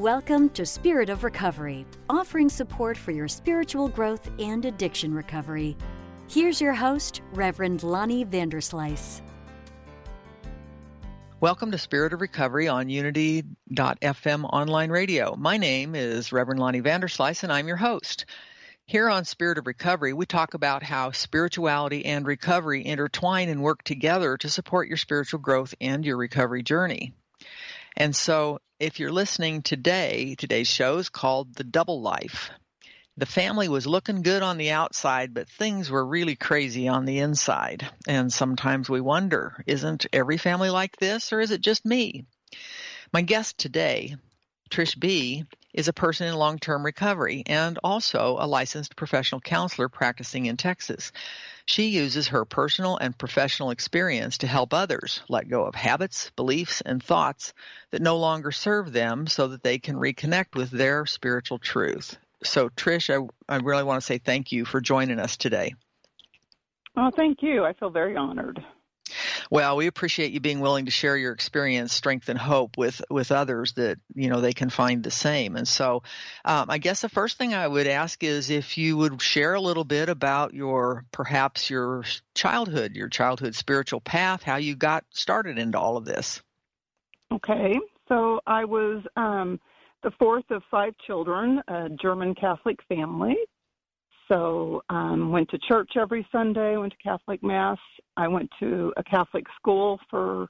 Welcome to Spirit of Recovery, offering support for your spiritual growth and addiction recovery. Here's your host, Reverend Lonnie Vanderslice. Welcome to Spirit of Recovery on Unity.fm online radio. My name is Reverend Lonnie Vanderslice, and I'm your host. Here on Spirit of Recovery, we talk about how spirituality and recovery intertwine and work together to support your spiritual growth and your recovery journey. And so, if you're listening today, today's show is called The Double Life. The family was looking good on the outside, but things were really crazy on the inside. And sometimes we wonder, isn't every family like this, or is it just me? My guest today, Trish B, is a person in long term recovery and also a licensed professional counselor practicing in Texas. She uses her personal and professional experience to help others let go of habits, beliefs, and thoughts that no longer serve them so that they can reconnect with their spiritual truth. So, Trish, I, I really want to say thank you for joining us today. Oh, thank you. I feel very honored. Well, we appreciate you being willing to share your experience, strength, and hope with with others that you know they can find the same. And so, um, I guess the first thing I would ask is if you would share a little bit about your perhaps your childhood, your childhood spiritual path, how you got started into all of this. Okay, so I was um, the fourth of five children, a German Catholic family. So um, went to church every Sunday, went to Catholic Mass. I went to a Catholic school for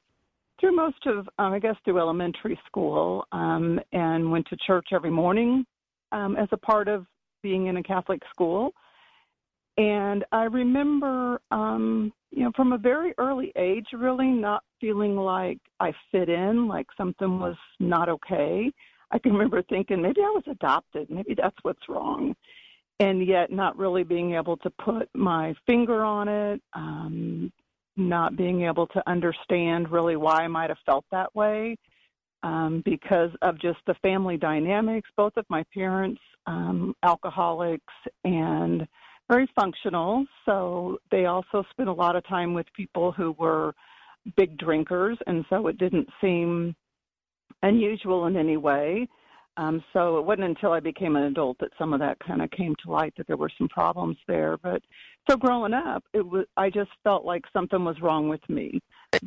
through most of, um, I guess, through elementary school, um, and went to church every morning um, as a part of being in a Catholic school. And I remember, um, you know, from a very early age, really not feeling like I fit in, like something was not okay. I can remember thinking maybe I was adopted, maybe that's what's wrong and yet not really being able to put my finger on it, um, not being able to understand really why I might have felt that way um, because of just the family dynamics. Both of my parents, um, alcoholics and very functional, so they also spent a lot of time with people who were big drinkers, and so it didn't seem unusual in any way. Um, so it wasn't until I became an adult that some of that kind of came to light that there were some problems there. But so growing up, it was I just felt like something was wrong with me,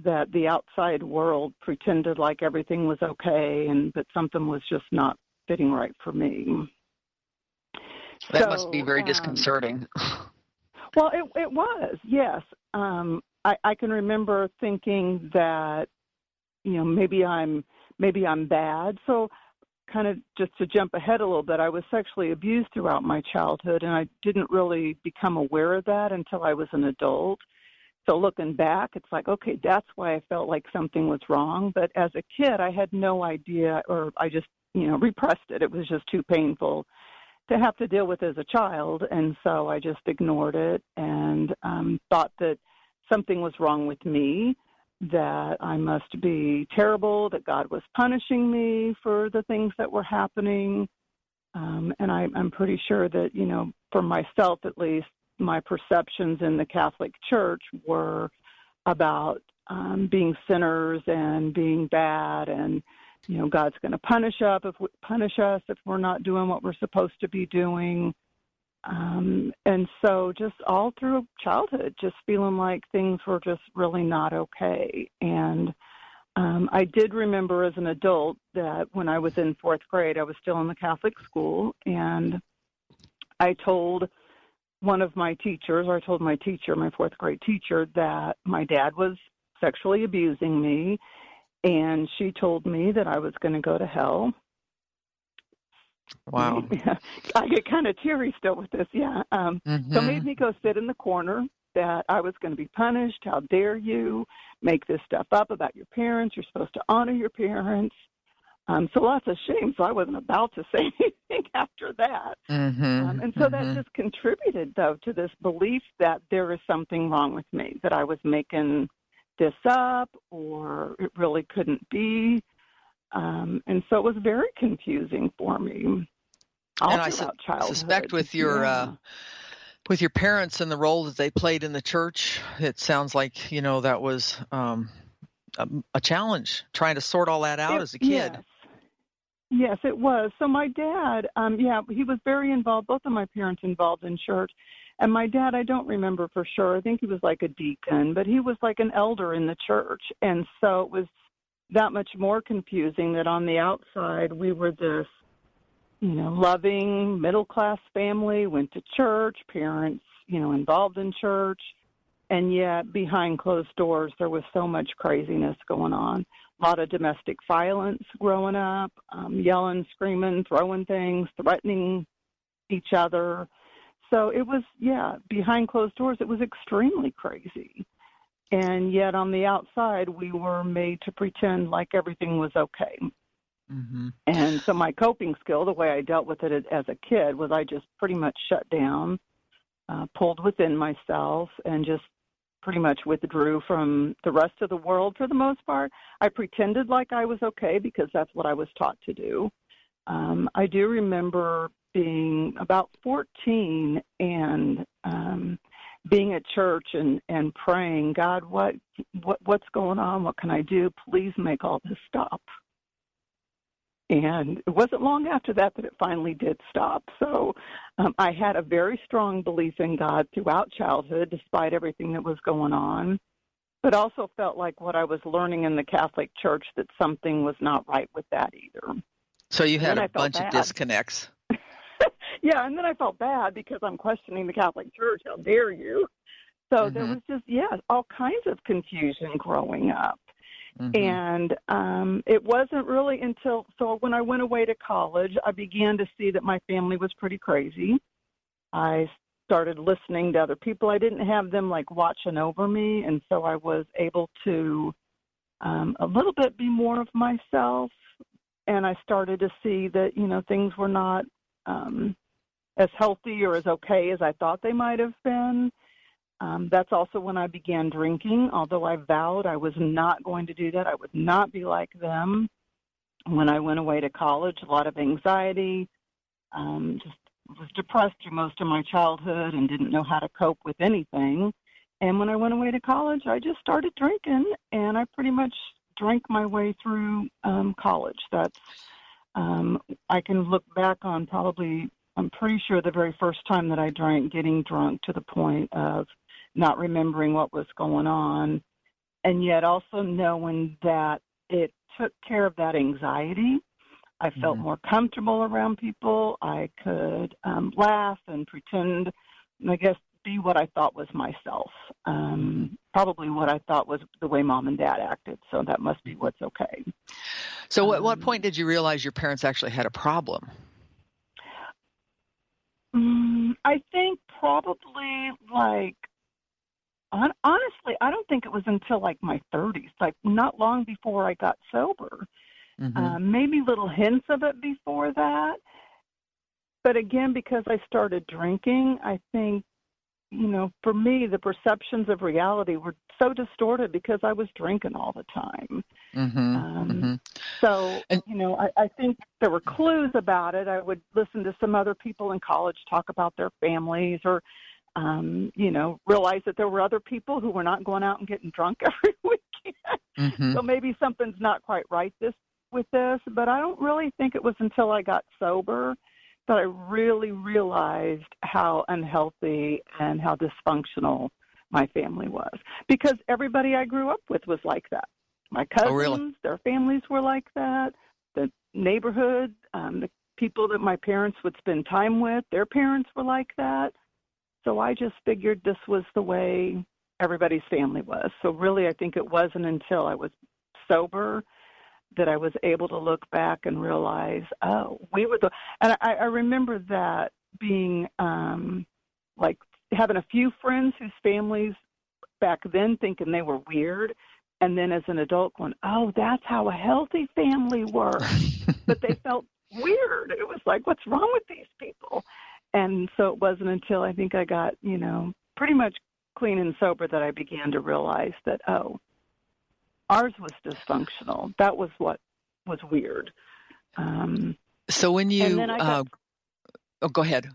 that the outside world pretended like everything was okay, and but something was just not fitting right for me. That so, must be very um, disconcerting. well, it it was yes. Um, I, I can remember thinking that you know maybe I'm maybe I'm bad. So kind of just to jump ahead a little bit, I was sexually abused throughout my childhood, and I didn't really become aware of that until I was an adult. So looking back, it's like, okay, that's why I felt like something was wrong. But as a kid, I had no idea, or I just, you know, repressed it. It was just too painful to have to deal with as a child, and so I just ignored it and um, thought that something was wrong with me that I must be terrible, that God was punishing me for the things that were happening. Um, and I, I'm pretty sure that, you know, for myself at least, my perceptions in the Catholic Church were about um, being sinners and being bad, and you know God's going to punish us if we, punish us if we're not doing what we're supposed to be doing. Um, and so just all through childhood, just feeling like things were just really not okay. And um, I did remember as an adult that when I was in fourth grade, I was still in the Catholic school, and I told one of my teachers, or I told my teacher, my fourth grade teacher, that my dad was sexually abusing me, and she told me that I was going to go to hell. Wow. Yeah. I get kind of teary still with this, yeah. Um, mm-hmm. So made me go sit in the corner that I was going to be punished. How dare you make this stuff up about your parents? You're supposed to honor your parents. Um, so lots of shame. So I wasn't about to say anything after that. Mm-hmm, um, and so mm-hmm. that just contributed, though, to this belief that there is something wrong with me, that I was making this up or it really couldn't be. Um, and so it was very confusing for me. All and I su- suspect with your yeah. uh, with your parents and the role that they played in the church, it sounds like you know that was um, a, a, challenge trying to sort all that out it, as a kid. Yes. yes, it was. So my dad, um, yeah, he was very involved. Both of my parents involved in church. And my dad, I don't remember for sure. I think he was like a deacon, but he was like an elder in the church. And so it was that much more confusing that on the outside we were this you know, loving middle class family, went to church, parents, you know, involved in church, and yet behind closed doors there was so much craziness going on. A lot of domestic violence growing up, um, yelling, screaming, throwing things, threatening each other. So it was, yeah, behind closed doors, it was extremely crazy. And yet on the outside, we were made to pretend like everything was okay. Mm-hmm. And so my coping skill, the way I dealt with it as a kid, was I just pretty much shut down, uh, pulled within myself, and just pretty much withdrew from the rest of the world for the most part. I pretended like I was okay because that's what I was taught to do. Um, I do remember being about 14 and um, being at church and and praying, God, what what what's going on? What can I do? Please make all this stop. And it wasn't long after that that it finally did stop. So um, I had a very strong belief in God throughout childhood, despite everything that was going on, but also felt like what I was learning in the Catholic Church that something was not right with that either. So you had And a bunch of disconnects. yeah, and then I felt bad because I'm questioning the Catholic Church. How dare you? So there Mhm. was just, yeah, all kinds of confusion growing up. Mhm. And um, it wasn't really until so when I went away to college, I began to see that my family was pretty crazy. I started listening to other people. I didn't have them like watching over me, and so I was able to um, a little bit be more of myself. And I started to see that you know things were not um, as healthy or as okay as I thought they might have been. Um, that's also when I began drinking, although I vowed I was not going to do that. I would not be like them. When I went away to college, a lot of anxiety, um, just was depressed through most of my childhood and didn't know how to cope with anything. And when I went away to college, I just started drinking, and I pretty much drank my way through um, college. That's um, I can look back on probably. I'm pretty sure the very first time that I drank, getting drunk to the point of not remembering what was going on, and yet also knowing that it took care of that anxiety. I felt Mhm. more comfortable around people. I could um, laugh and pretend, and I guess, be what I thought was myself. Um, probably what I thought was the way mom and dad acted. So that must be what's okay. So at what um, point did you realize your parents actually had a problem? Mm, I think probably like hon- honestly, I don't think it was until like my 30s, like not long before I got sober. Mhm. Um, maybe little hints of it before that. But again, because I started drinking, I think, you know, for me, the perceptions of reality were so distorted because I was drinking all the time. Mhm. Um, Mhm. So, And- you know, I, I think there were clues about it. I would listen to some other people in college talk about their families or, um, you know, realize that there were other people who were not going out and getting drunk every weekend. Mhm. So maybe something's not quite right this with this, but I don't really think it was until I got sober that I really realized how unhealthy and how dysfunctional my family was because everybody I grew up with was like that. My cousins, oh, really? their families were like that. The neighborhood, um, the people that my parents would spend time with, their parents were like that. So I just figured this was the way everybody's family was. So really, I think it wasn't until I was sober that I was able to look back and realize, oh, we were the. And I, I remember that being um, like having a few friends whose families back then thinking they were weird, and then as an adult going, oh, that's how a healthy family works. but they felt weird. It was like, what's wrong with these people? And so it wasn't until I think I got, you know, pretty much clean and sober that I began to realize that, oh, ours was dysfunctional. That was what was weird. Um, so when you, got, uh, oh, go ahead.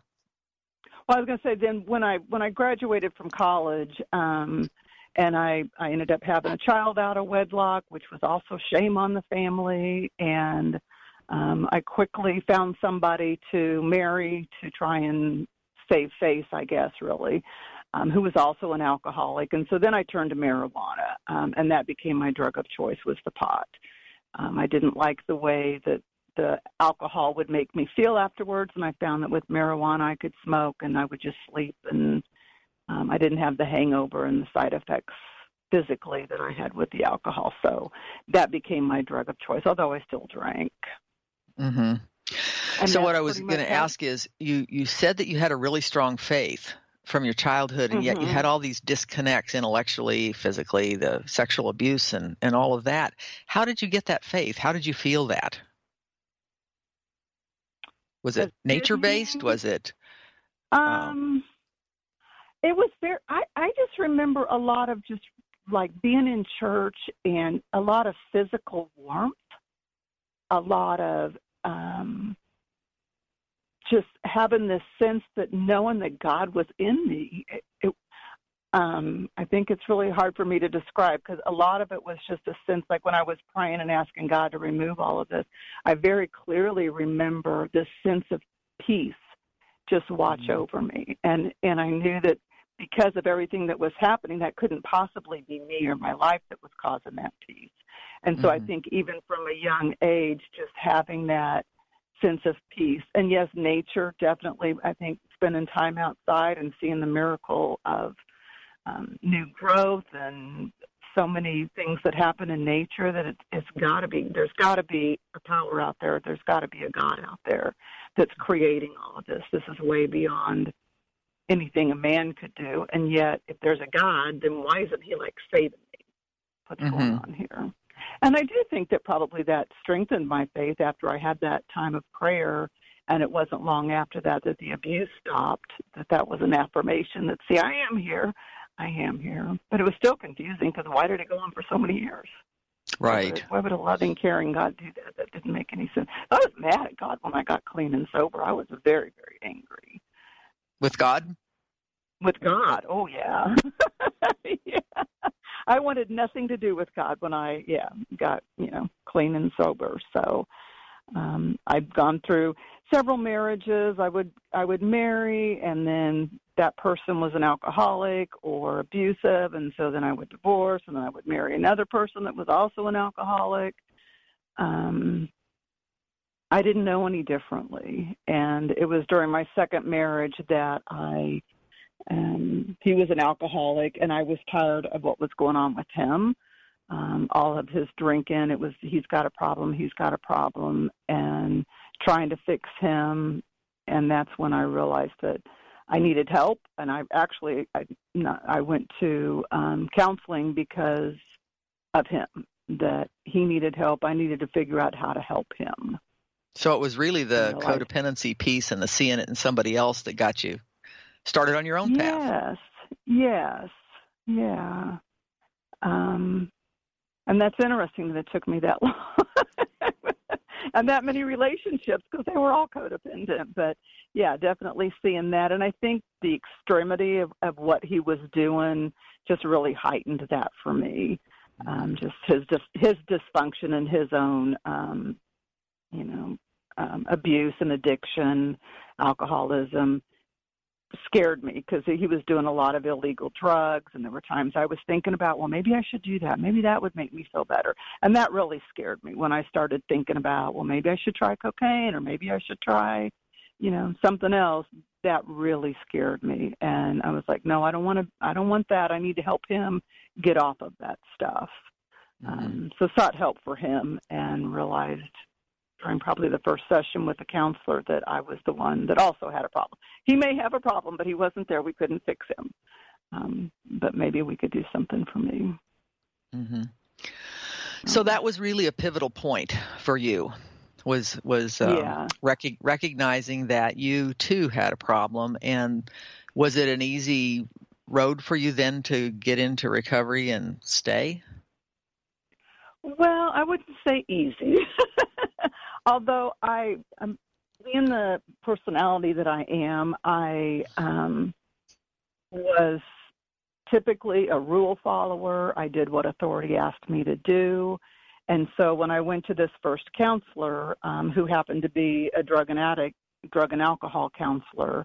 Well, I was going to say then when I when I graduated from college, um, and I I ended up having a child out of wedlock, which was also shame on the family, and um, I quickly found somebody to marry to try and save face, I guess, really um, who was also an alcoholic. And so then I turned to marijuana, um, and that became my drug of choice was the pot. Um, I didn't like the way that the alcohol would make me feel afterwards, and I found that with marijuana I could smoke and I would just sleep, and um, I didn't have the hangover and the side effects physically that I had with the alcohol. So that became my drug of choice, although I still drank. Mm-hmm. so what I was going to ask is, you you said that you had a really strong faith from your childhood and mm-hmm. yet you had mm-hmm. all these disconnects intellectually physically the sexual abuse and, and all of that how did you get that faith how did you feel that was it nature based was it um, um it was very i i just remember a lot of just like being in church and a lot of physical warmth a lot of um just having this sense that knowing that God was in me, it, it, um, I think it's really hard for me to describe because a lot of it was just a sense like when I was praying and asking God to remove all of this, I very clearly remember this sense of peace just watch mm-hmm. over me. And and I knew that because of everything that was happening, that couldn't possibly be me or my life that was causing that peace. And so mm-hmm. I think even from a young age, just having that sense of peace. And yes, nature definitely, I think, spending time outside and seeing the miracle of um, new growth and so many things that happen in nature that it, it's got to be, there's got to be a power out there. There's got to be a God out there that's creating all of this. This is way beyond anything a man could do. And yet, if there's a God, then why isn't he like saving me? What's mm-hmm. going on here? And I do think that probably that strengthened my faith after I had that time of prayer. And it wasn't long after that that the abuse stopped, that that was an affirmation that, see, I am here. I am here. But it was still confusing because why did it go on for so many years? Right. Why would, why would a loving, caring God do that? That didn't make any sense. I was mad at God when I got clean and sober. I was very, very angry. With God? With God. Oh, yeah. yeah. I wanted nothing to do with God when I yeah got you know clean and sober. So um, I've gone through several marriages. I would I would marry, and then that person was an alcoholic or abusive, and so then I would divorce, and then I would marry another person that was also an alcoholic. Um, I didn't know any differently, and it was during my second marriage that I um, he was an alcoholic, and I was tired of what was going on with him. Um, all of his drinking, it was he's got a problem, he's got a problem, and trying to fix him. And that's when I realized that I needed help, and I actually I, not, I went to um, counseling because of him. That he needed help, I needed to figure out how to help him. So it was really the you know, codependency piece and the seeing it in somebody else that got you started on your own path. Yes, yes, yeah. Um, and that's interesting that it took me that long and that many relationships because they were all codependent. But yeah, definitely seeing that. And I think the extremity of, of what he was doing just really heightened that for me. Um, just his his dysfunction and his own, um, you know, um, abuse and addiction, alcoholism scared me because he was doing a lot of illegal drugs and there were times I was thinking about well maybe I should do that. Maybe that would make me feel better. And that really scared me when I started thinking about well maybe I should try cocaine or maybe I should try you know something else. That really scared me and I was like no I don't want to I don't want that. I need to help him get off of that stuff. Mm-hmm. um so sought help for him and realized during probably the first session with the counselor that I was the one that also had a problem. He may have a problem, but he wasn't there. We couldn't fix him. Um, but maybe we could do something for me. Mm-hmm. So that was really a pivotal point for you. Was was um, yeah. rec- recognizing that you too had a problem, and was it an easy road for you then to get into recovery and stay? Well, I wouldn't say easy. Although I, um, being the personality that I am, I um, was typically a rule follower. I did what authority asked me to do. And so when I went to this first counselor, um, who happened to be a drug and addict, drug and alcohol counselor,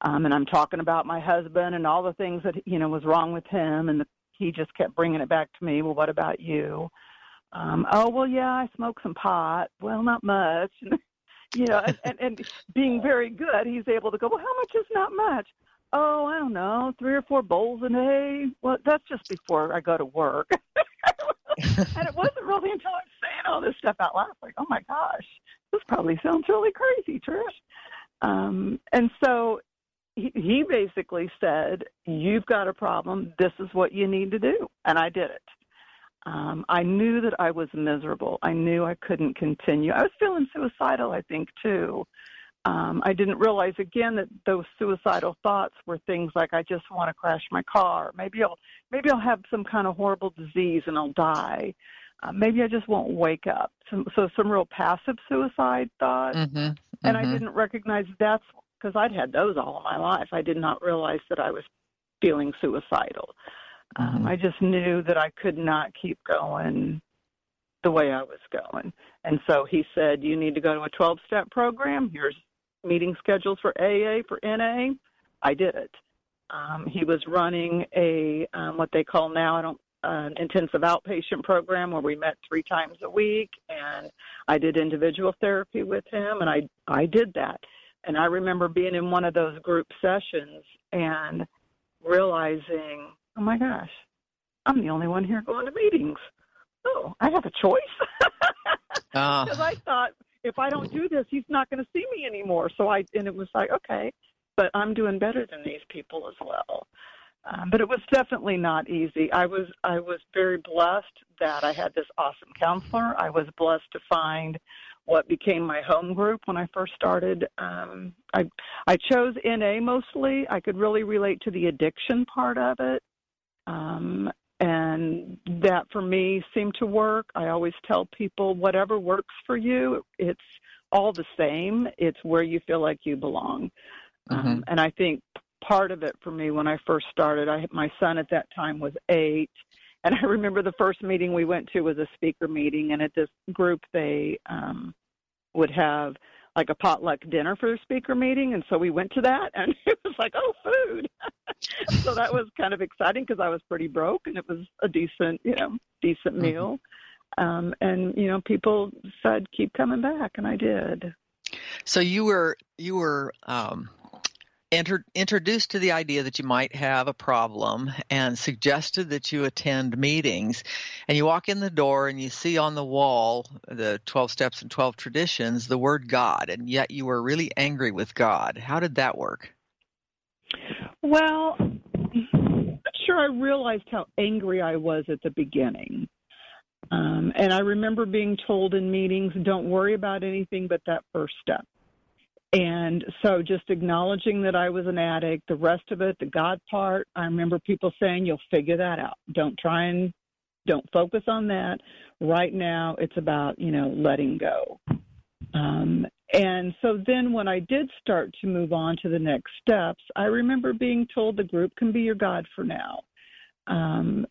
um, and I'm talking about my husband and all the things that you know was wrong with him, and the, he just kept bringing it back to me. Well, what about you? Um, oh well, yeah, I smoke some pot. Well, not much. you know, and, and, and being very good, he's able to go. Well, how much is not much? Oh, I don't know, three or four bowls a day. Well, that's just before I go to work. and it wasn't really until I was saying all this stuff out loud, like, oh my gosh, this probably sounds really crazy, Trish. Um, and so he, he basically said, you've got a problem. This is what you need to do. And I did it. Um, I knew that I was miserable. I knew I couldn't continue. I was feeling suicidal, I think, too. Um, I didn't realize again that those suicidal thoughts were things like I just want to crash my car. Maybe I'll maybe I'll have some kind of horrible disease and I'll die. Uh, maybe I just won't wake up. So, so some real passive suicide thoughts. Mm-hmm, mm-hmm. And I mm-hmm. didn't recognize that's because I'd had those all of my life. I did not realize that I was feeling suicidal. Um. I just knew that I could not keep going the way I was going. And so he said, You need to go to a 12 step program. Here's meeting schedules for AA, for NA. I did it. Um, he was running a um, what they call now, I don't an intensive outpatient program where we met three times a week and I did individual therapy with him and I I did that. And I remember being in one of those group sessions and realizing oh my gosh, I'm the only one here going to meetings. Oh, I have a choice. Because uh. I thought if I don't do this, he's not going to see me anymore. So I, and it was like, okay, but I'm doing better than these people as well. Um, but it was definitely not easy. I was I was very blessed that I had this awesome counselor. I was blessed to find what became my home group when I first started. Um, I I chose NA mostly. I could really relate to the addiction part of it, um, and that for me seemed to work. I always tell people whatever works for you, it's all the same. It's where you feel like you belong. Mm-hmm. Um, and I think part of it for me when I first started, I my son at that time was eight, and I remember the first meeting we went to was a speaker meeting, and at this group they um, would have like a potluck dinner for a speaker meeting, and so we went to that, and it was like, oh, food. so that was kind of exciting because I was pretty broke, and it was a decent, you know, decent mm-hmm. meal. Um, and you know, people said keep coming back, and I did. So you were you were um, enter, introduced to the idea that you might have a problem and suggested that you attend meetings. And you walk in the door and you see on the wall the 12 steps and 12 traditions the word God, and yet you were really angry with God. How did that work? Well, I'm sure I realized how angry I was at the beginning. Um, and I remember being told in meetings, don't worry about anything but that first step. And so just acknowledging that I was an addict, the rest of it, the God part, I remember people saying, you'll figure that out. Don't try and don't focus on that. Right now, it's about, you know, letting go. Um, and so then when I did start to move on to the next steps, I remember being told the group can be your God for now. Um,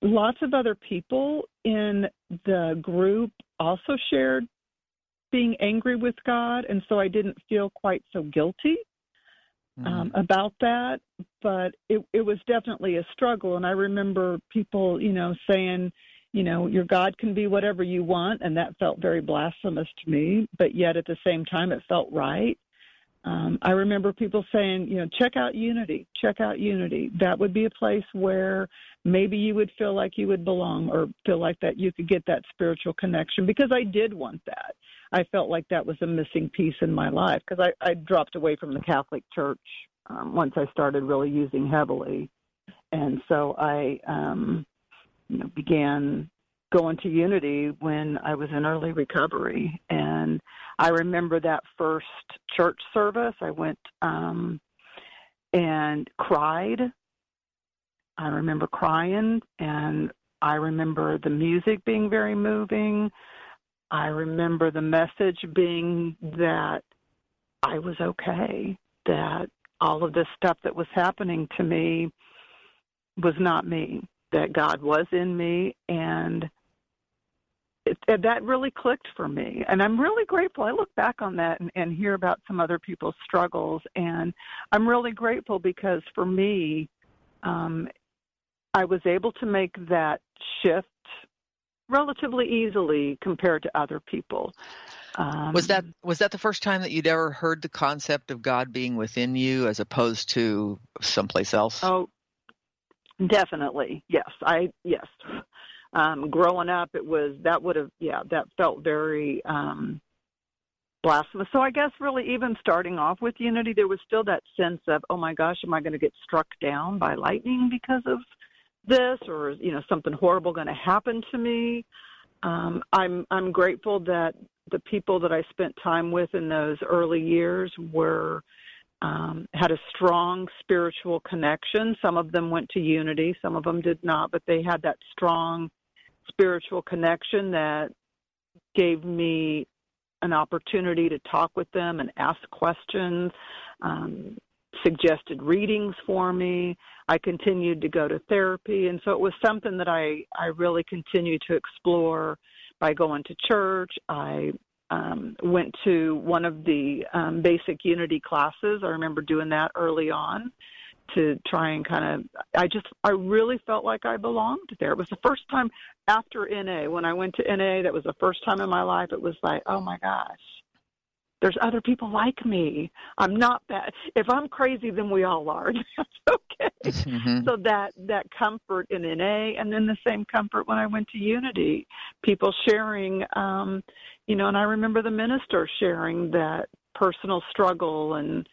lots of other people in the group also shared being angry with God, and so I didn't feel quite so guilty. mm-hmm. um, about that, but it, it was definitely a struggle. And I remember people, you know, saying, you know, your God can be whatever you want, and that felt very blasphemous to me. But yet at the same time, it felt right. Um, I remember people saying, you know, check out Unity, check out Unity. That would be a place where maybe you would feel like you would belong or feel like that you could get that spiritual connection because I did want that. I felt like that was a missing piece in my life because I, I dropped away from the Catholic Church um, once I started really using heavily. And so I, um, you know, began going to Unity when I was in early recovery. And I remember that first church service. I went um, and cried. I remember crying, and I remember the music being very moving. I remember the message being that I was okay, that all of this stuff that was happening to me was not me, that God was in me, and it, that really clicked for me. And I'm really grateful. I look back on that and, and hear about some other people's struggles, and I'm really grateful because for me, um, I was able to make that shift relatively easily compared to other people. Um, was that was that the first time that you'd ever heard the concept of God being within you as opposed to someplace else? Oh, definitely. Yes, I yes um, growing up, it was that would have yeah that felt very um, blasphemous. So I guess really even starting off with Unity, there was still that sense of oh my gosh, am I going to get struck down by lightning because of this, or you know something horrible going to happen to me? Um, I'm I'm grateful that the people that I spent time with in those early years were um, had a strong spiritual connection. Some of them went to Unity, some of them did not, but they had that strong spiritual connection that gave me an opportunity to talk with them and ask questions, um, suggested readings for me. I continued to go to therapy, and so it was something that I I really continued to explore by going to church. I um, went to one of the um, basic unity classes. I remember doing that early on to try and kind of I just I really felt like I belonged there. It was the first time after NA when I went to NA that was the first time in my life it was like, "Oh my gosh. There's other people like me. I'm not that if I'm crazy then we all are. That's okay." Mm-hmm. So that that comfort in NA and then the same comfort when I went to Unity. People sharing um you know, and I remember the minister sharing that personal struggle and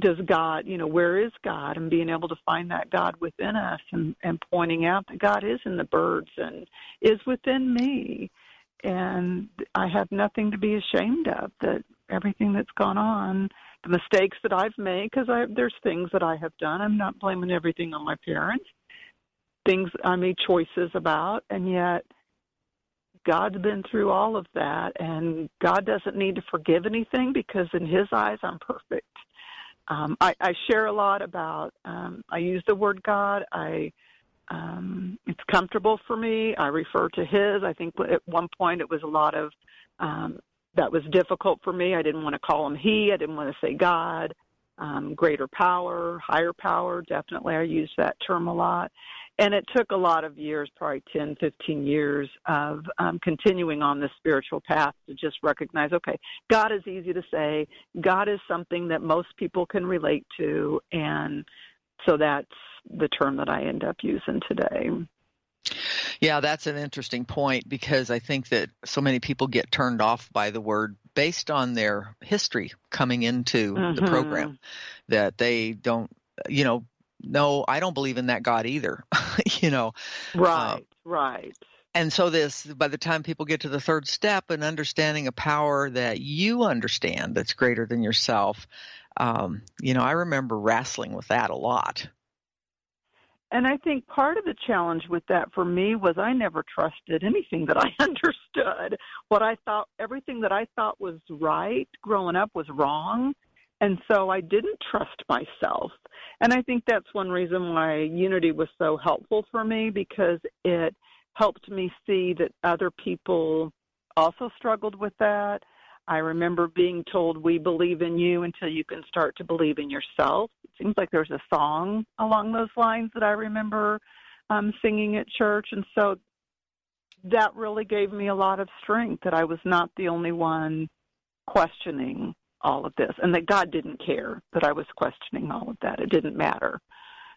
does God, you know, where is God? And being able to find that God within us and, and pointing out that God is in the birds and is within me. And I have nothing to be ashamed of, that everything that's gone on, the mistakes that I've made, because there's things that I have done. I'm not blaming everything on my parents, things I made choices about, and yet God's been through all of that, and God doesn't need to forgive anything because in His eyes, I'm perfect um, I, I share a lot about. Um, I use the word God. I um, it's comfortable for me. I refer to His. I think at one point it was a lot of um, that was difficult for me. I didn't want to call Him He. I didn't want to say God. Um, greater power, higher power. Definitely, I use that term a lot and it took a lot of years, probably 10, 15 years of um, continuing on this spiritual path to just recognize, okay, God is easy to say. God is something that most people can relate to. And so that's the term that I end up using today. Yeah, that's an interesting point because I think that so many people get turned off by the word based on their history coming into mm-hmm. the program that they don't you know no, I don't believe in that God either. you know, right, uh, right. And so this, by the time people get to the third step and understanding a power that you understand that's greater than yourself, um, you know, I remember wrestling with that a lot. And I think part of the challenge with that for me was I never trusted anything that I understood. What I thought, everything that I thought was right growing up was wrong. And so I didn't trust myself. And I think that's one reason why Unity was so helpful for me because it helped me see that other people also struggled with that. I remember being told, We believe in you until you can start to believe in yourself. It seems like there's a song along those lines that I remember um, singing at church. And so that really gave me a lot of strength that I was not the only one questioning all of this and that God didn't care that I was questioning all of that. It didn't matter.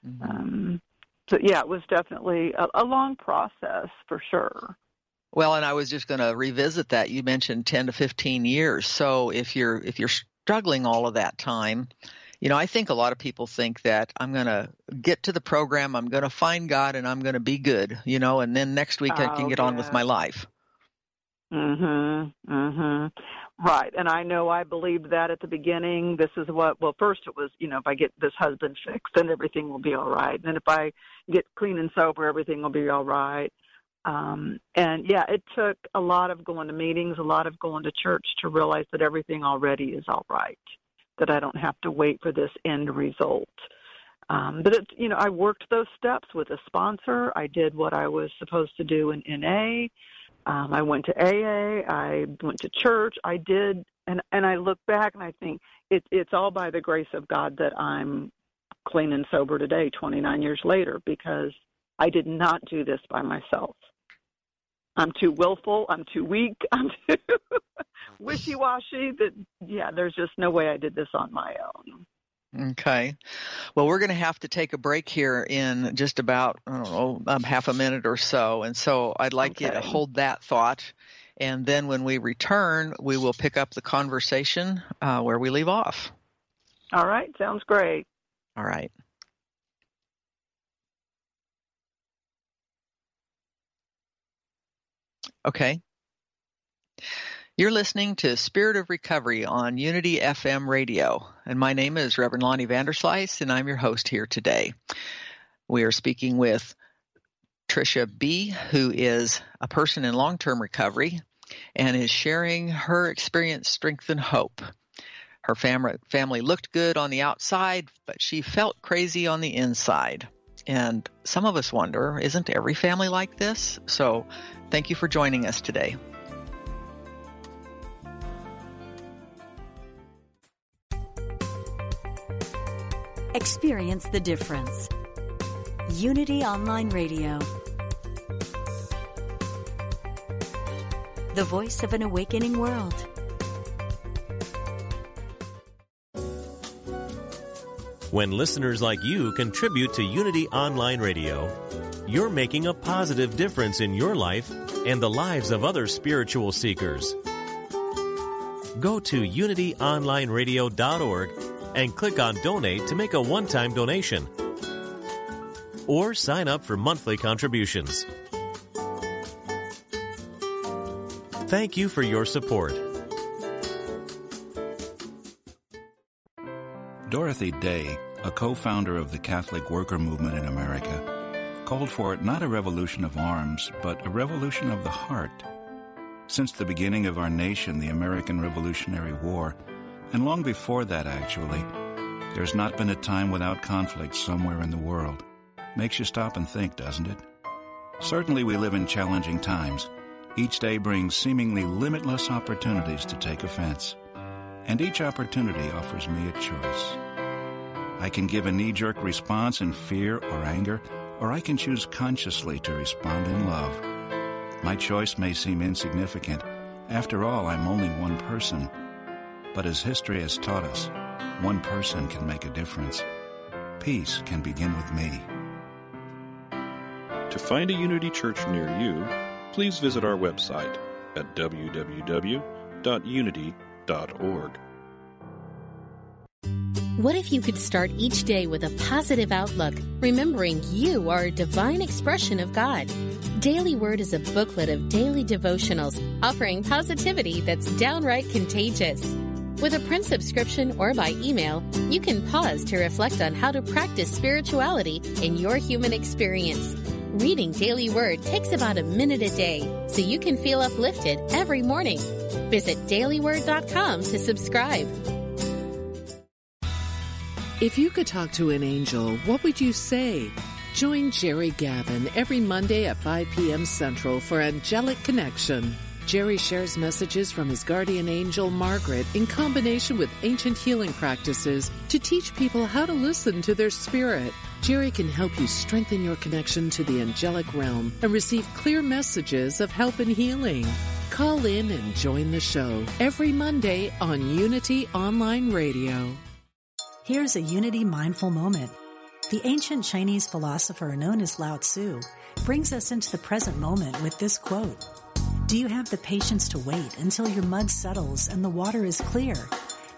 Mm-hmm. Um, so, yeah, it was definitely a, a long process for sure. Well, and I was just going to revisit that. You mentioned 10 to 15 years. So if you're if you're struggling all of that time, you know, I think a lot of people think that I'm going to get to the program, I'm going to find God and I'm going to be good, you know, and then next week oh, I can get yeah. on with my life. Mhm. Mhm. Right. And I know I believed that at the beginning. This is what well first it was, you know, if I get this husband fixed, then everything will be all right. And if I get clean and sober, everything will be all right. Um, and yeah, it took a lot of going to meetings, a lot of going to church to realize that everything already is all right, that I don't have to wait for this end result. Um, but it, you know, I worked those steps with a sponsor. I did what I was supposed to do in NA. Um, I went to AA. I went to church. I did, and and I look back and I think it, it's all by the grace of God that I'm clean and sober today, 29 years later, because I did not do this by myself. I'm too willful. I'm too weak. I'm too wishy-washy. That yeah, there's just no way I did this on my own. Okay. Well, we're going to have to take a break here in just about I don't know um, half a minute or so, and so I'd like okay. you to hold that thought, and then when we return, we will pick up the conversation uh, where we leave off. All right. Sounds great. All right. Okay. You're listening to Spirit of Recovery on Unity FM radio, and my name is Reverend Lonnie Vanderslice, and I'm your host here today. We are speaking with Tricia B., who is a person in long-term recovery and is sharing her experience, strength, and hope. Her family family looked good on the outside, but she felt crazy on the inside. And some of us wonder, isn't every family like this? So Thank you for joining us today. Experience the difference. Unity Online Radio. The voice of an awakening world. When listeners like you contribute to Unity Online Radio, you're making a positive difference in your life and the lives of other spiritual seekers. Go to unityonlineradio.org and click on Donate to make a one time donation. Or sign up for monthly contributions. Thank you for your support. Dorothy Day, a co founder of the Catholic Worker Movement in America, called for not a revolution of arms, but a revolution of the heart. Since the beginning of our nation, the American Revolutionary War, and long before that actually, there's not been a time without conflict somewhere in the world. Makes you stop and think, doesn't it? Certainly we live in challenging times. Each day brings seemingly limitless opportunities to take offense. And each opportunity offers me a choice. I can give a knee jerk response in fear or anger or I can choose consciously to respond in love. My choice may seem insignificant. After all, I'm only one person. But as history has taught us, one person can make a difference. Peace can begin with me. To find a Unity Church near you, please visit our website at www.unity.org. What if you could start each day with a positive outlook, remembering you are a divine expression of God? Daily Word is a booklet of daily devotionals offering positivity that's downright contagious. With a print subscription or by email, you can pause to reflect on how to practice spirituality in your human experience. Reading Daily Word takes about a minute a day, so you can feel uplifted every morning. Visit dailyword.com to subscribe. If you could talk to an angel, what would you say? Join Jerry Gavin every Monday at 5 p.m. Central for Angelic Connection. Jerry shares messages from his guardian angel, Margaret, in combination with ancient healing practices to teach people how to listen to their spirit. Jerry can help you strengthen your connection to the angelic realm and receive clear messages of help and healing. Call in and join the show every Monday on Unity Online Radio. Here's a Unity mindful moment. The ancient Chinese philosopher known as Lao Tzu brings us into the present moment with this quote Do you have the patience to wait until your mud settles and the water is clear?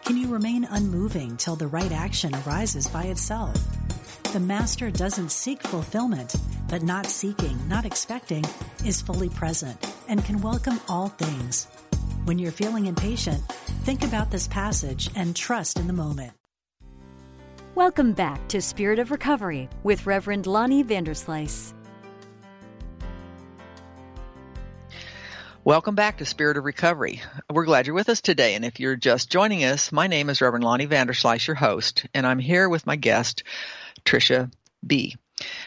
Can you remain unmoving till the right action arises by itself? The master doesn't seek fulfillment, but not seeking, not expecting, is fully present and can welcome all things. When you're feeling impatient, think about this passage and trust in the moment. Welcome back to Spirit of Recovery with Reverend Lonnie Vanderslice. Welcome back to Spirit of Recovery. We're glad you're with us today. And if you're just joining us, my name is Reverend Lonnie Vanderslice, your host, and I'm here with my guest, Tricia B.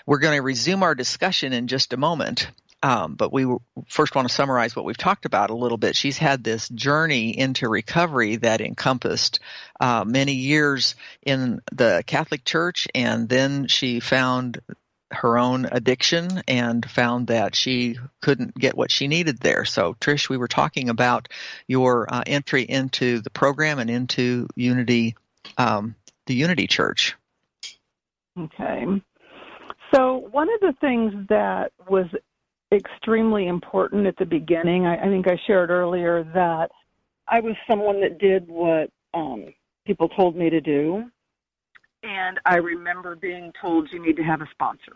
We're going to resume our discussion in just a moment. Um, but we first want to summarize what we've talked about a little bit. She's had this journey into recovery that encompassed uh, many years in the Catholic Church, and then she found her own addiction and found that she couldn't get what she needed there. So, Trish, we were talking about your uh, entry into the program and into Unity, um, the Unity Church. Okay. So, one of the things that was extremely important at the beginning, I, I think I shared earlier that I was someone that did what um, people told me to do. And I remember being told you need to have a sponsor.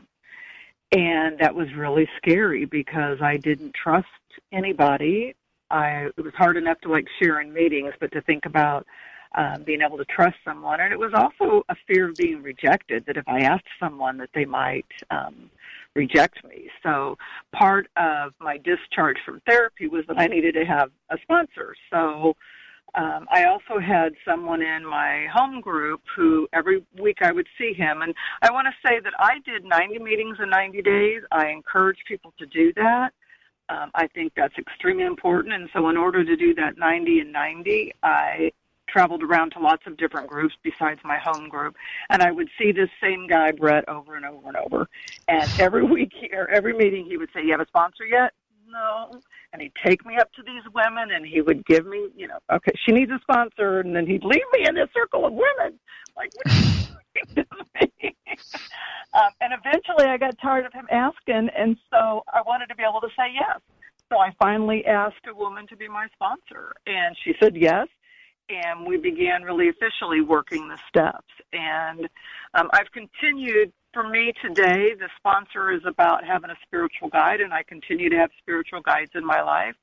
And that was really scary because I didn't trust anybody. I it was hard enough to like share in meetings, but to think about um, being able to trust someone, and it was also a fear of being rejected. That if I asked someone, that they might um, reject me. So part of my discharge from therapy was that I needed to have a sponsor. So um, I also had someone in my home group who every week I would see him. And I want to say that I did 90 meetings in 90 days. I encourage people to do that. Um, I think that's extremely important. And so, in order to do that 90 and 90, I traveled around to lots of different groups besides my home group, and I would see this same guy, Brett, over and over and over. And every week or every meeting, he would say, "You have a sponsor yet?" No and he'd take me up to these women and he would give me, you know, okay, she needs a sponsor, and then he'd leave me in this circle of women. Like, what are you um, and eventually I got tired of him asking, and so I wanted to be able to say yes. So I finally asked a woman to be my sponsor, and she said yes. And we began really officially working the steps. And um, I've continued for me today, the sponsor is about having a spiritual guide, and I continue to have spiritual guides in my life.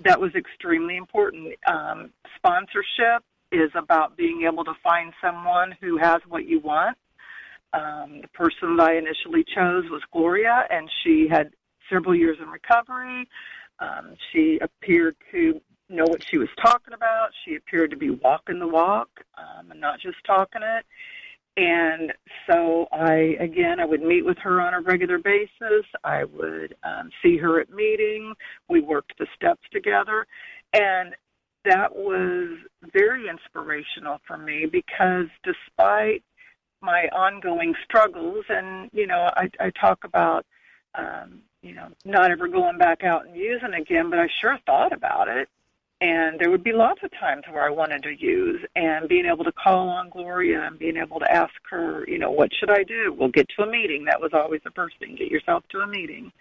That was extremely important. Um, sponsorship is about being able to find someone who has what you want. Um, the person that I initially chose was Gloria, and she had several years in recovery. Um, she appeared to know what she was talking about. She appeared to be walking the walk um, and not just talking it. And so I, again, I would meet with her on a regular basis. I would um, see her at meeting. We worked the steps together. And that was very inspirational for me because despite my ongoing struggles, and, you know, I, I talk about, um, you know, not ever going back out and using again, but I sure thought about it and there would be lots of times where I wanted to use and being able to call on Gloria and being able to ask her, you know, what should I do? We'll get to a meeting. That was always the first thing. Get yourself to a meeting.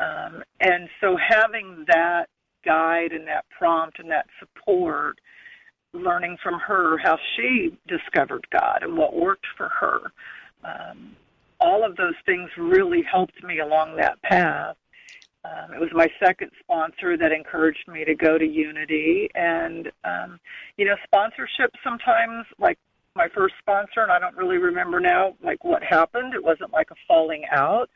Um, and so having that guide and that prompt and that support, learning from her how she discovered God and what worked for her, um, all of those things really helped me along that path um, it was my second sponsor that encouraged me to go to Unity. And, um, you know, sponsorship sometimes, like my first sponsor, and I don't really remember now, like what happened. It wasn't like a falling out.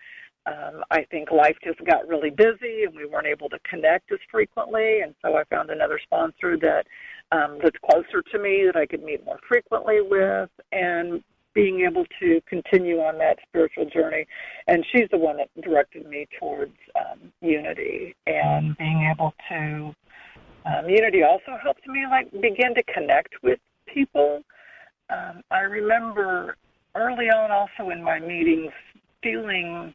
Um, I think life just got really busy and we weren't able to connect as frequently. And so I found another sponsor that um, that's closer to me that I could meet more frequently with. And being able to continue on that spiritual journey. And she's the one that directed me towards um, unity and being able to Um, Unity also helped me like begin to connect with people. Um, I remember early on, also in my meetings, feeling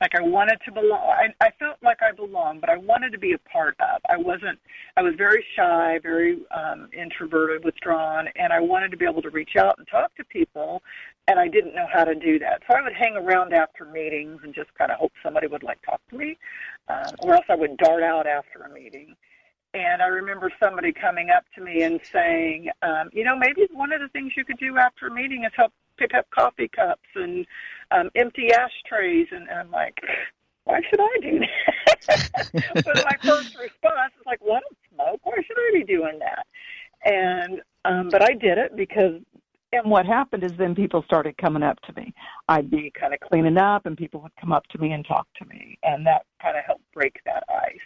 like I wanted to belong. I, I felt like I belonged, but I wanted to be a part of. I wasn't. I was very shy, very um, introverted, withdrawn, and I wanted to be able to reach out and talk to people, and I didn't know how to do that. So I would hang around after meetings and just kind of hope somebody would like talk to me, um, or else I would dart out after a meeting. And I remember somebody coming up to me and saying, um, you know, maybe one of the things you could do after a meeting is help pick up coffee cups and um, empty ashtrays. And, and I'm like, why should I do that? but my first response is like, well, I don't smoke. Why should I be doing that? And um, but I did it because. And what happened is then people started coming up to me. I'd be kind of cleaning up, and people would come up to me and talk to me, and that kind of helped break that ice.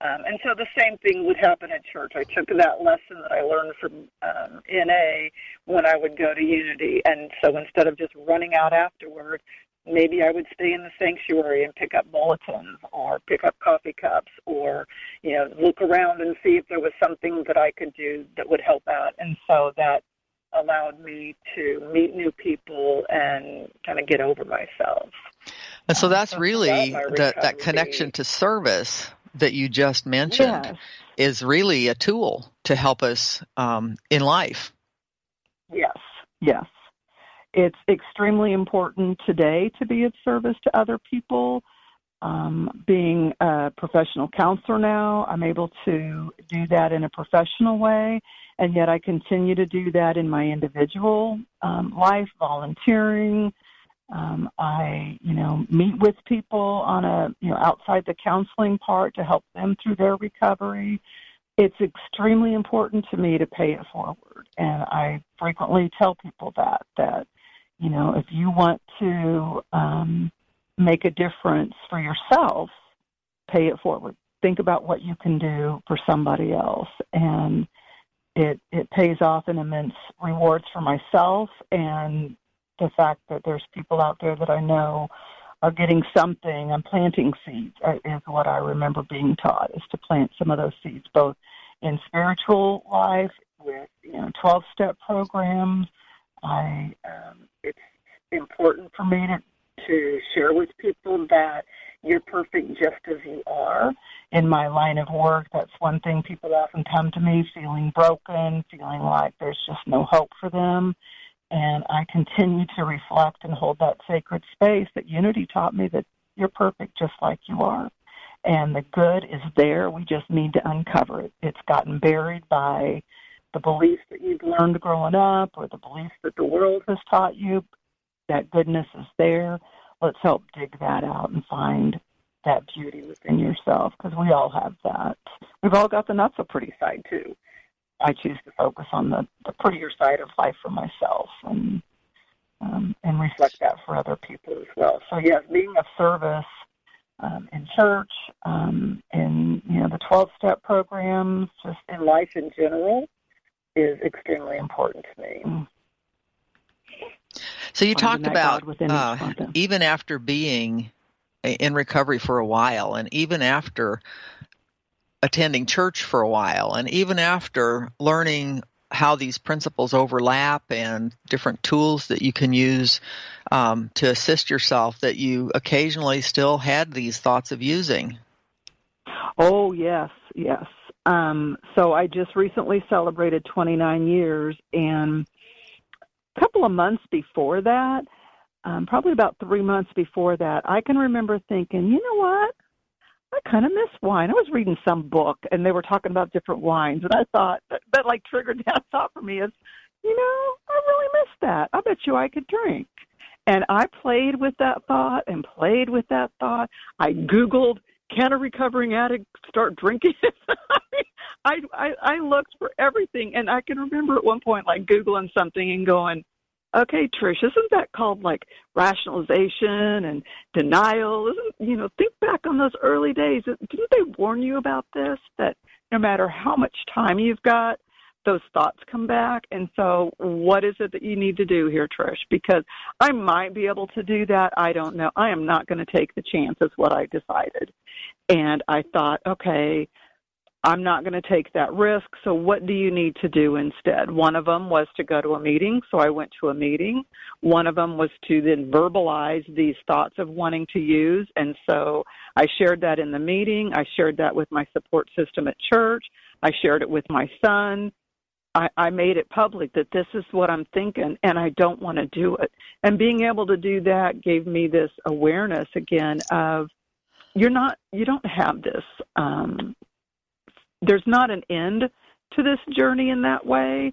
Um, and so the same thing would happen at church. I took that lesson that I learned from um, NA when I would go to Unity. And so instead of just running out afterward, maybe I would stay in the sanctuary and pick up bulletins or pick up coffee cups or, you know, look around and see if there was something that I could do that would help out. And so that allowed me to meet new people and kind of get over myself. And so that's um, so really that, that connection to service that you just mentioned yes. is really a tool to help us um, in life. Yes, yes. It's extremely important today to be of service to other people. Um, being a professional counselor now, I'm able to do that in a professional way, and yet I continue to do that in my individual um, life, volunteering, um, I, you know, meet with people on a, you know, outside the counseling part to help them through their recovery. It's extremely important to me to pay it forward, and I frequently tell people that that, you know, if you want to um, make a difference for yourself, pay it forward. Think about what you can do for somebody else, and it it pays off in immense rewards for myself and the fact that there's people out there that I know are getting something. I'm planting seeds uh, is what I remember being taught is to plant some of those seeds, both in spiritual life with you know 12 step programs. I um, it's important for me to to share with people that you're perfect just as you are. In my line of work, that's one thing people often come to me feeling broken, feeling like there's just no hope for them. And I continue to reflect and hold that sacred space that Unity taught me that you're perfect just like you are. And the good is there. We just need to uncover it. It's gotten buried by the beliefs that you've learned growing up or the beliefs that the world has taught you. That goodness is there. Let's help dig that out and find that beauty within yourself because we all have that. We've all got the not so pretty side too. I choose to focus on the, the prettier side of life for myself and um, and reflect that for other people as well. So yes, being of service um, in church, um, in you know the twelve step programs, just in life in general, is extremely important to me. So you talked about uh, even after being in recovery for a while, and even after attending church for a while. And even after learning how these principles overlap and different tools that you can use um, to assist yourself that you occasionally still had these thoughts of using. Oh yes yes. Um, so i just recently celebrated 29 years and a couple of months before that um, probably about three months before that i can remember thinking you know what I kind of miss wine. I was reading some book and they were talking about different wines, and I thought that, that like triggered that thought for me is, you know, I really miss that. I bet you I could drink. And I played with that thought and played with that thought. I Googled, can a recovering addict start drinking? I, I I looked for everything, and I can remember at one point like Googling something and going, Okay, Trish, isn't that called like rationalization and denial? Isn't you know, think back on those early days. Didn't they warn you about this? That no matter how much time you've got, those thoughts come back. And so, what is it that you need to do here, Trish? Because I might be able to do that. I don't know. I am not going to take the chance, is what I decided. And I thought, okay, I'm not going to take that risk. So, what do you need to do instead? One of them was to go to a meeting. So, I went to a meeting. One of them was to then verbalize these thoughts of wanting to use. And so, I shared that in the meeting. I shared that with my support system at church. I shared it with my son. I, I made it public that this is what I'm thinking and I don't want to do it. And being able to do that gave me this awareness again of you're not, you don't have this um, there's not an end to this journey in that way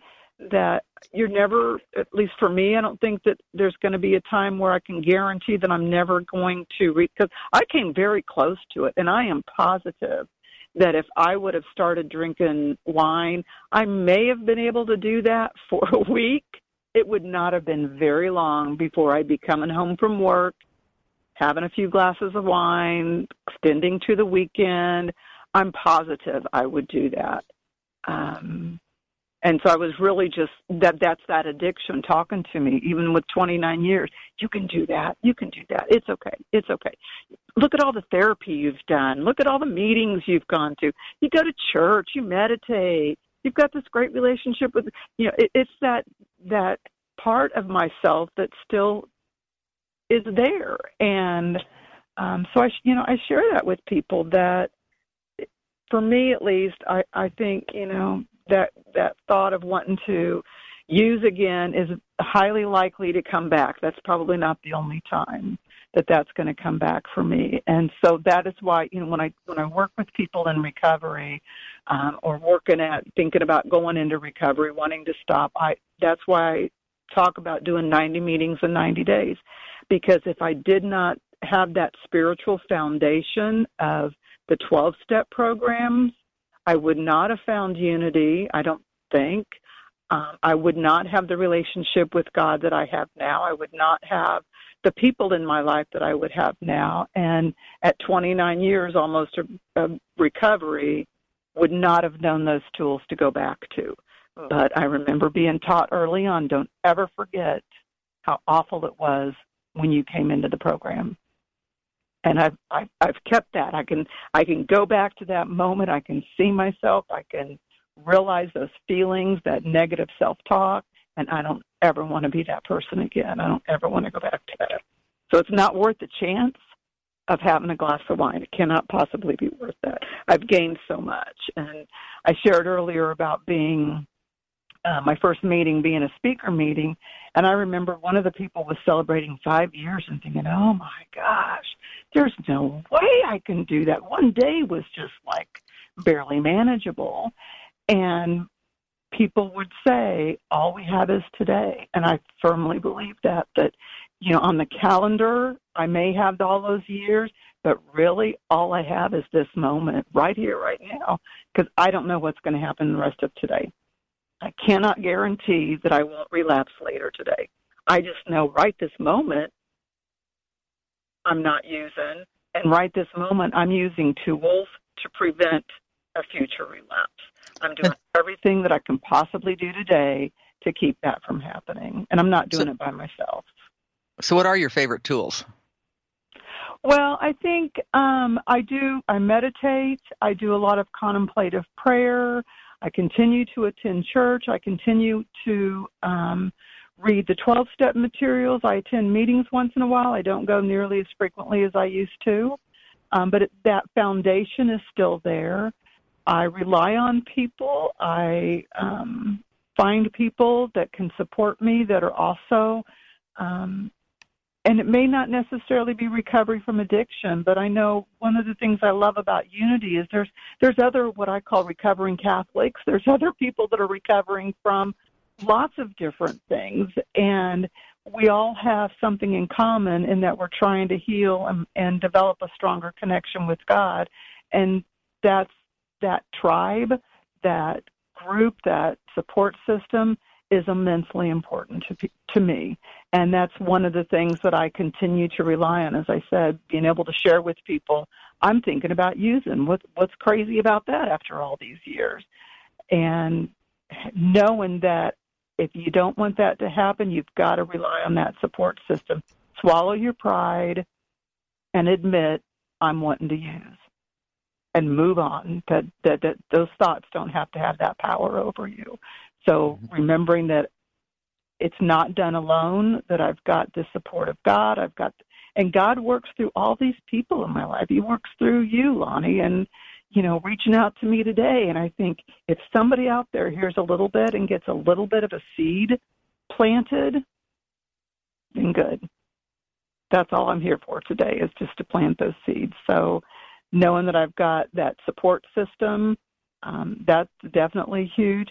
that you're never at least for me i don't think that there's going to be a time where i can guarantee that i'm never going to read because i came very close to it and i am positive that if i would have started drinking wine i may have been able to do that for a week. It would not have been very long before i'd be coming home from work having a few glasses of wine extending to the weekend I'm positive I would do that. Um, and so I was really just that that's that addiction talking to me, even with 29 years. You can do that. You can do that. It's okay. It's okay. Look at all the therapy you've done. Look at all the meetings you've gone to. You go to church. You meditate. You've got this great relationship with you know. It, it's that that part of myself that still is there, and um, so I you know I share that with people that for me at least, I, I think, you know, that that thought of wanting to use again is highly likely to come back. That's probably not the only time that that's going to come back for me. And so that is why, you know, when I when I work with people in recovery, um, or working at thinking about going into recovery, wanting to stop, I that's why I talk about doing 90 meetings in 90 days, because if I did not have that spiritual foundation of the 12 step programs, I would not have found unity, I don't think. Um, I would not have the relationship with God that I have now. I would not have the people in my life that I would have now. And at 29 years almost a, of recovery, would not have known those tools to go back to. Oh. But I remember being taught early on don't ever forget how awful it was when you came into the program and I've, I've I've kept that. I can I can go back to that moment. I can see myself. I can realize those feelings, that negative self talk, and I don't ever want to be that person again. I don't ever want to go back to that. So it's not worth the chance of having a glass of wine. It cannot possibly be worth that. I've gained so much, and I shared earlier about being uh, my first meeting being a speaker meeting, and I remember one of the people was celebrating five years and thinking, "Oh my gosh, there's no way I can do that." One day was just like barely manageable, and people would say, "All we have is today," and I firmly believe that. That you know, on the calendar, I may have all those years, but really all I have is this moment right here, right now, because I don't know what's going to happen the rest of today. I cannot guarantee that I won't relapse later today. I just know right this moment I'm not using, and right this moment I'm using tools to prevent a future relapse. I'm doing everything that I can possibly do today to keep that from happening, and I'm not doing so, it by myself. So, what are your favorite tools? Well, I think um, I do. I meditate. I do a lot of contemplative prayer. I continue to attend church. I continue to um, read the 12 step materials. I attend meetings once in a while. I don't go nearly as frequently as I used to, um, but it, that foundation is still there. I rely on people. I um, find people that can support me that are also um, and it may not necessarily be recovery from addiction, but I know one of the things I love about Unity is there's there's other what I call recovering Catholics. There's other people that are recovering from lots of different things, and we all have something in common in that we're trying to heal and, and develop a stronger connection with God, and that's that tribe, that group, that support system is immensely important to to me. And that's one of the things that I continue to rely on as I said being able to share with people I'm thinking about using what what's crazy about that after all these years? And knowing that if you don't want that to happen you've got to rely on that support system swallow your pride and admit I'm wanting to use and move on. That, that that those thoughts don't have to have that power over you. So mm-hmm. remembering that it's not done alone. That I've got the support of God. I've got and God works through all these people in my life. He works through you, Lonnie, and you know, reaching out to me today. And I think if somebody out there hears a little bit and gets a little bit of a seed planted, then good. That's all I'm here for today is just to plant those seeds. So knowing that I've got that support system, um, that's definitely huge.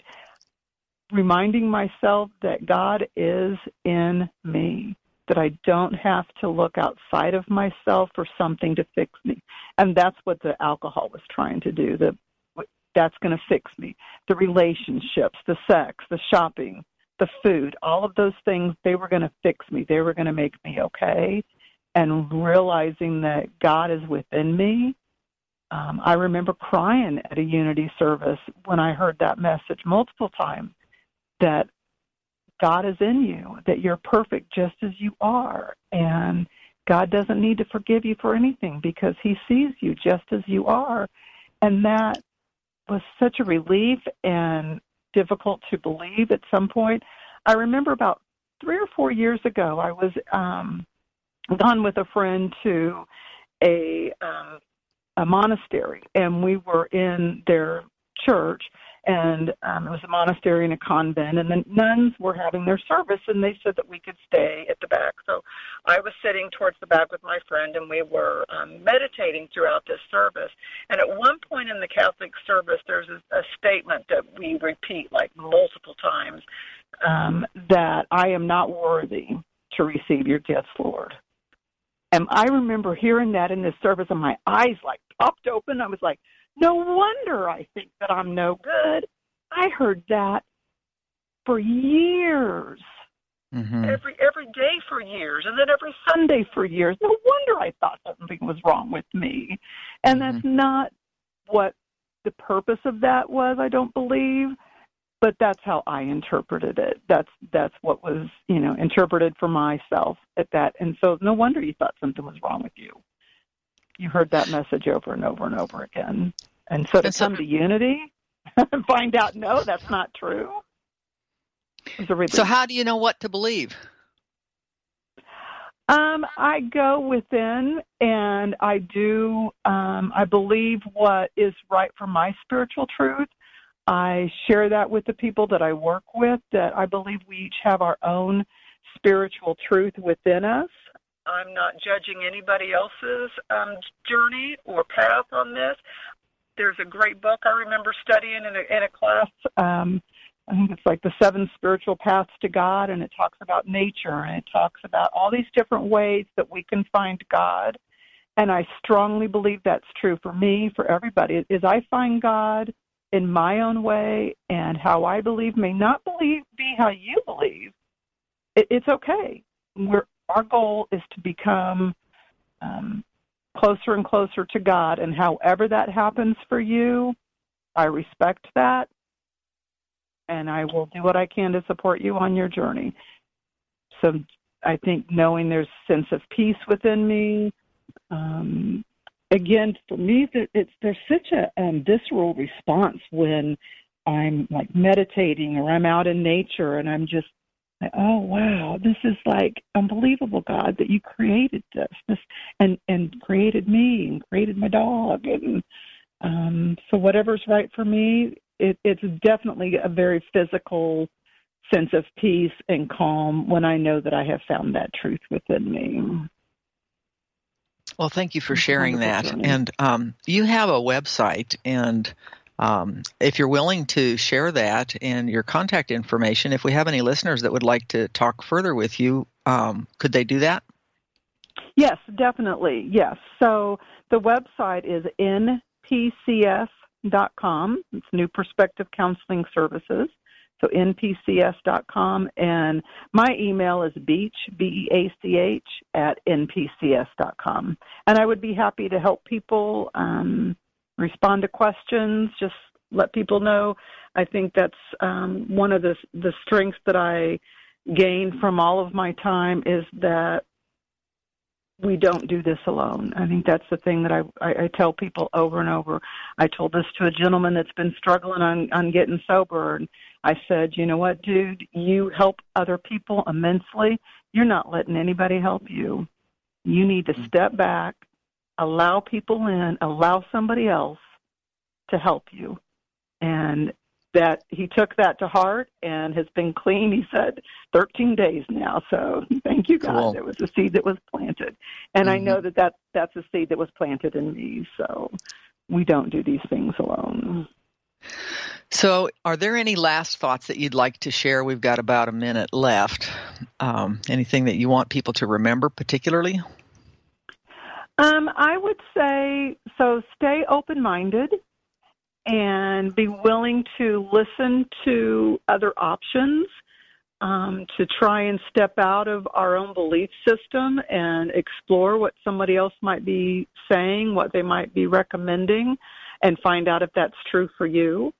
Reminding myself that God is in me that I don't have to look outside of myself for something to fix me. And that's what the alcohol was trying to do. The that's going to fix me. The relationships, the sex, the shopping, the food, all of those things, they were going to fix me. They were going to make me okay. And realizing that God is within me. Um, I remember crying at a unity service when I heard that message multiple times that God is in you, that you're perfect just as you are. And God doesn't need to forgive you for anything because He sees you just as you are. And that was such a relief and difficult to believe at some point. I remember about three or four years ago, I was um, gone with a friend to a um, a monastery, and we were in their church, and um, it was a monastery and a convent, and the nuns were having their service, and they said that we could stay at the back. So I was sitting towards the back with my friend, and we were um, meditating throughout this service. And at one point in the Catholic service, there's a, a statement that we repeat like multiple times um, that I am not worthy to receive your gifts, Lord. And I remember hearing that in this service, and my eyes like popped open. I was like, no wonder I think that I'm no good. I heard that for years. Mm-hmm. Every every day for years, and then every Sunday for years. No wonder I thought something was wrong with me, and mm-hmm. that's not what the purpose of that was. I don't believe, but that's how I interpreted it. That's that's what was you know interpreted for myself at that, and so no wonder you thought something was wrong with you you heard that message over and over and over again. And so to come to unity and find out, no, that's not true. So how do you know what to believe? Um, I go within and I do, um, I believe what is right for my spiritual truth. I share that with the people that I work with, that I believe we each have our own spiritual truth within us. I'm not judging anybody else's um, journey or path on this. There's a great book I remember studying in a, in a class. Um, I think it's like the seven spiritual paths to God, and it talks about nature and it talks about all these different ways that we can find God. And I strongly believe that's true for me, for everybody. Is I find God in my own way, and how I believe may not believe be how you believe. It, it's okay. We're our goal is to become um, closer and closer to God. And however that happens for you, I respect that. And I will do what I can to support you on your journey. So I think knowing there's a sense of peace within me. Um, again, for me, it's there's such a um, visceral response when I'm like meditating or I'm out in nature and I'm just oh wow, this is like unbelievable, God, that you created this, this and and created me and created my dog, and um, so whatever's right for me, it, it's definitely a very physical sense of peace and calm when I know that I have found that truth within me. Well, thank you for sharing that. Journey. And um, you have a website, and um, if you're willing to share that and your contact information, if we have any listeners that would like to talk further with you, um, could they do that? Yes, definitely. Yes. So the website is npcs.com. It's New Perspective Counseling Services. So npcs.com. And my email is beach, B-E-A-C-H, at npcs.com. And I would be happy to help people um, respond to questions, just let people know. I think that's um, one of the the strengths that I gained from all of my time is that we don't do this alone. I think that's the thing that I, I, I tell people over and over. I told this to a gentleman that's been struggling on, on getting sober, and I said, you know what, dude, you help other people immensely. You're not letting anybody help you. You need to step back, allow people in, allow somebody else to help you. And that he took that to heart and has been clean. He said 13 days now. So thank you, God. Cool. It was a seed that was planted, and mm-hmm. I know that, that that's a seed that was planted in me. So we don't do these things alone. So, are there any last thoughts that you'd like to share? We've got about a minute left. Um, anything that you want people to remember, particularly? Um, I would say so. Stay open-minded and be willing to listen to other options, um, to try and step out of our own belief system and explore what somebody else might be saying, what they might be recommending, and find out if that's true for you.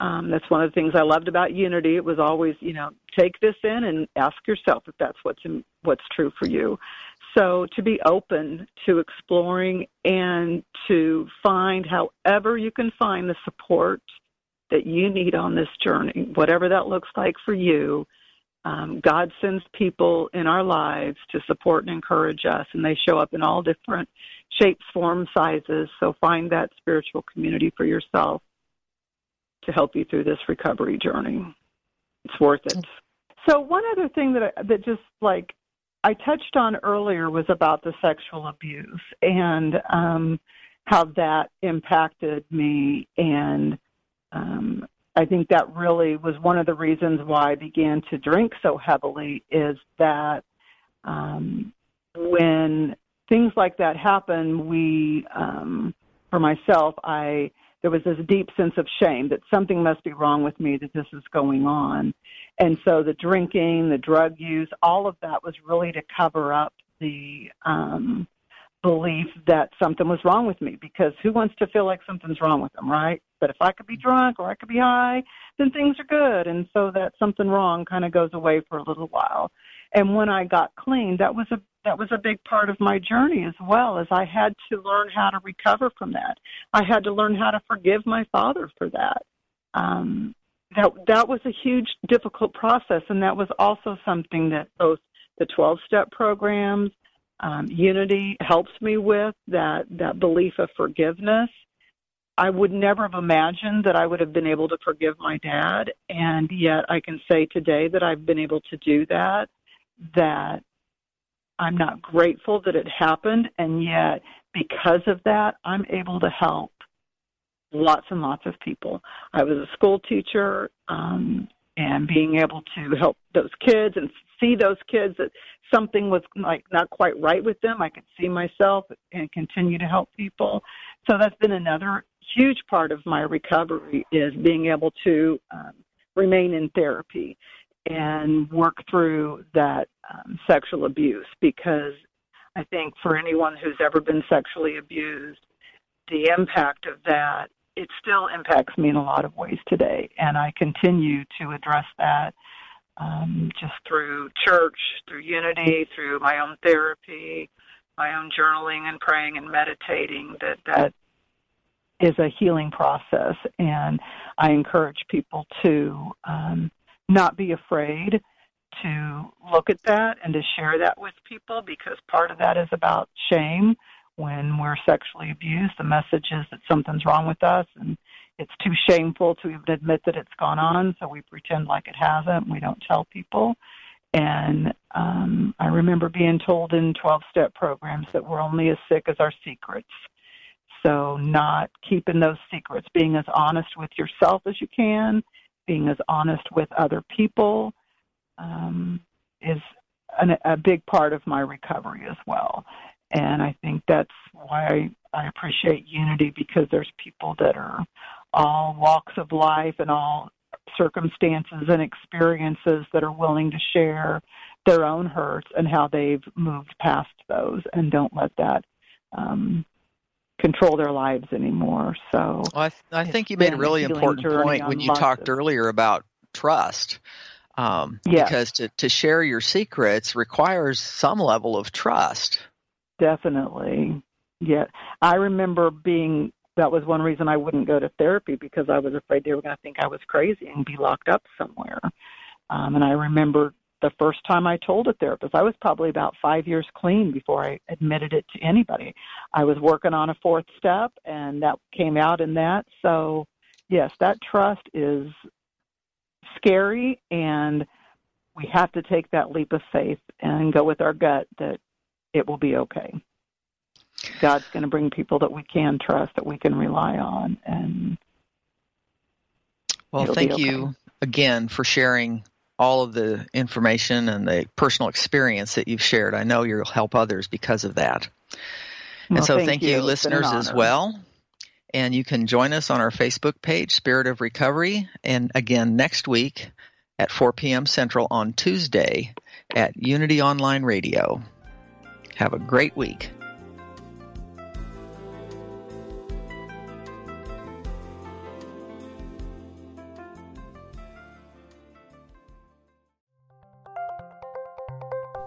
Um, that's one of the things I loved about Unity. It was always, you know, take this in and ask yourself if that's what's in, what's true for you. So to be open to exploring and to find however you can find the support that you need on this journey, whatever that looks like for you. Um, God sends people in our lives to support and encourage us, and they show up in all different shapes, forms, sizes. So find that spiritual community for yourself to help you through this recovery journey. It's worth it. So one other thing that I, that just like I touched on earlier was about the sexual abuse and um, how that impacted me. And um, I think that really was one of the reasons why I began to drink so heavily is that um, when things like that happen, we, um, for myself, I there was this deep sense of shame that something must be wrong with me that this is going on. And so the drinking, the drug use, all of that was really to cover up the um, belief that something was wrong with me because who wants to feel like something's wrong with them, right? But if I could be drunk or I could be high, then things are good. And so that something wrong kind of goes away for a little while. And when I got clean, that was a that was a big part of my journey as well as I had to learn how to recover from that. I had to learn how to forgive my father for that. Um, that that was a huge difficult process and that was also something that both the 12 step programs um, unity helps me with that that belief of forgiveness i would never have imagined that i would have been able to forgive my dad and yet i can say today that i've been able to do that that i'm not grateful that it happened and yet because of that i'm able to help lots and lots of people. I was a school teacher, um, and being able to help those kids and see those kids that something was like not quite right with them, I could see myself and continue to help people. So that's been another huge part of my recovery is being able to um, remain in therapy and work through that um, sexual abuse because I think for anyone who's ever been sexually abused, the impact of that it still impacts me in a lot of ways today, and I continue to address that um, just through church, through unity, through my own therapy, my own journaling and praying and meditating. That that is a healing process, and I encourage people to um, not be afraid to look at that and to share that with people because part of that is about shame when we're sexually abused. The message is that something's wrong with us and it's too shameful to even admit that it's gone on, so we pretend like it hasn't. We don't tell people. And um, I remember being told in 12 step programs that we're only as sick as our secrets. So, not keeping those secrets, being as honest with yourself as you can, being as honest with other people um, is an, a big part of my recovery as well. And I think that's why I, appreciate unity because there's people that are all walks of life and all circumstances and experiences that are willing to share their own hurts and how they've moved past those and don't let that um, control their lives anymore. So well, I, th- I think you made a really important point when you talked of, earlier about trust. Um, yes. Because to, to share your secrets requires some level of trust. definitely. Yeah, I remember being. That was one reason I wouldn't go to therapy because I was afraid they were going to think I was crazy and be locked up somewhere. Um, and I remember the first time I told a therapist, I was probably about five years clean before I admitted it to anybody. I was working on a fourth step, and that came out in that. So, yes, that trust is scary, and we have to take that leap of faith and go with our gut that it will be okay. God's going to bring people that we can trust, that we can rely on, and well, thank okay. you again for sharing all of the information and the personal experience that you've shared. I know you'll help others because of that. Well, and so, thank, thank you, you listeners, as well. And you can join us on our Facebook page, Spirit of Recovery. And again, next week at 4 p.m. Central on Tuesday at Unity Online Radio. Have a great week.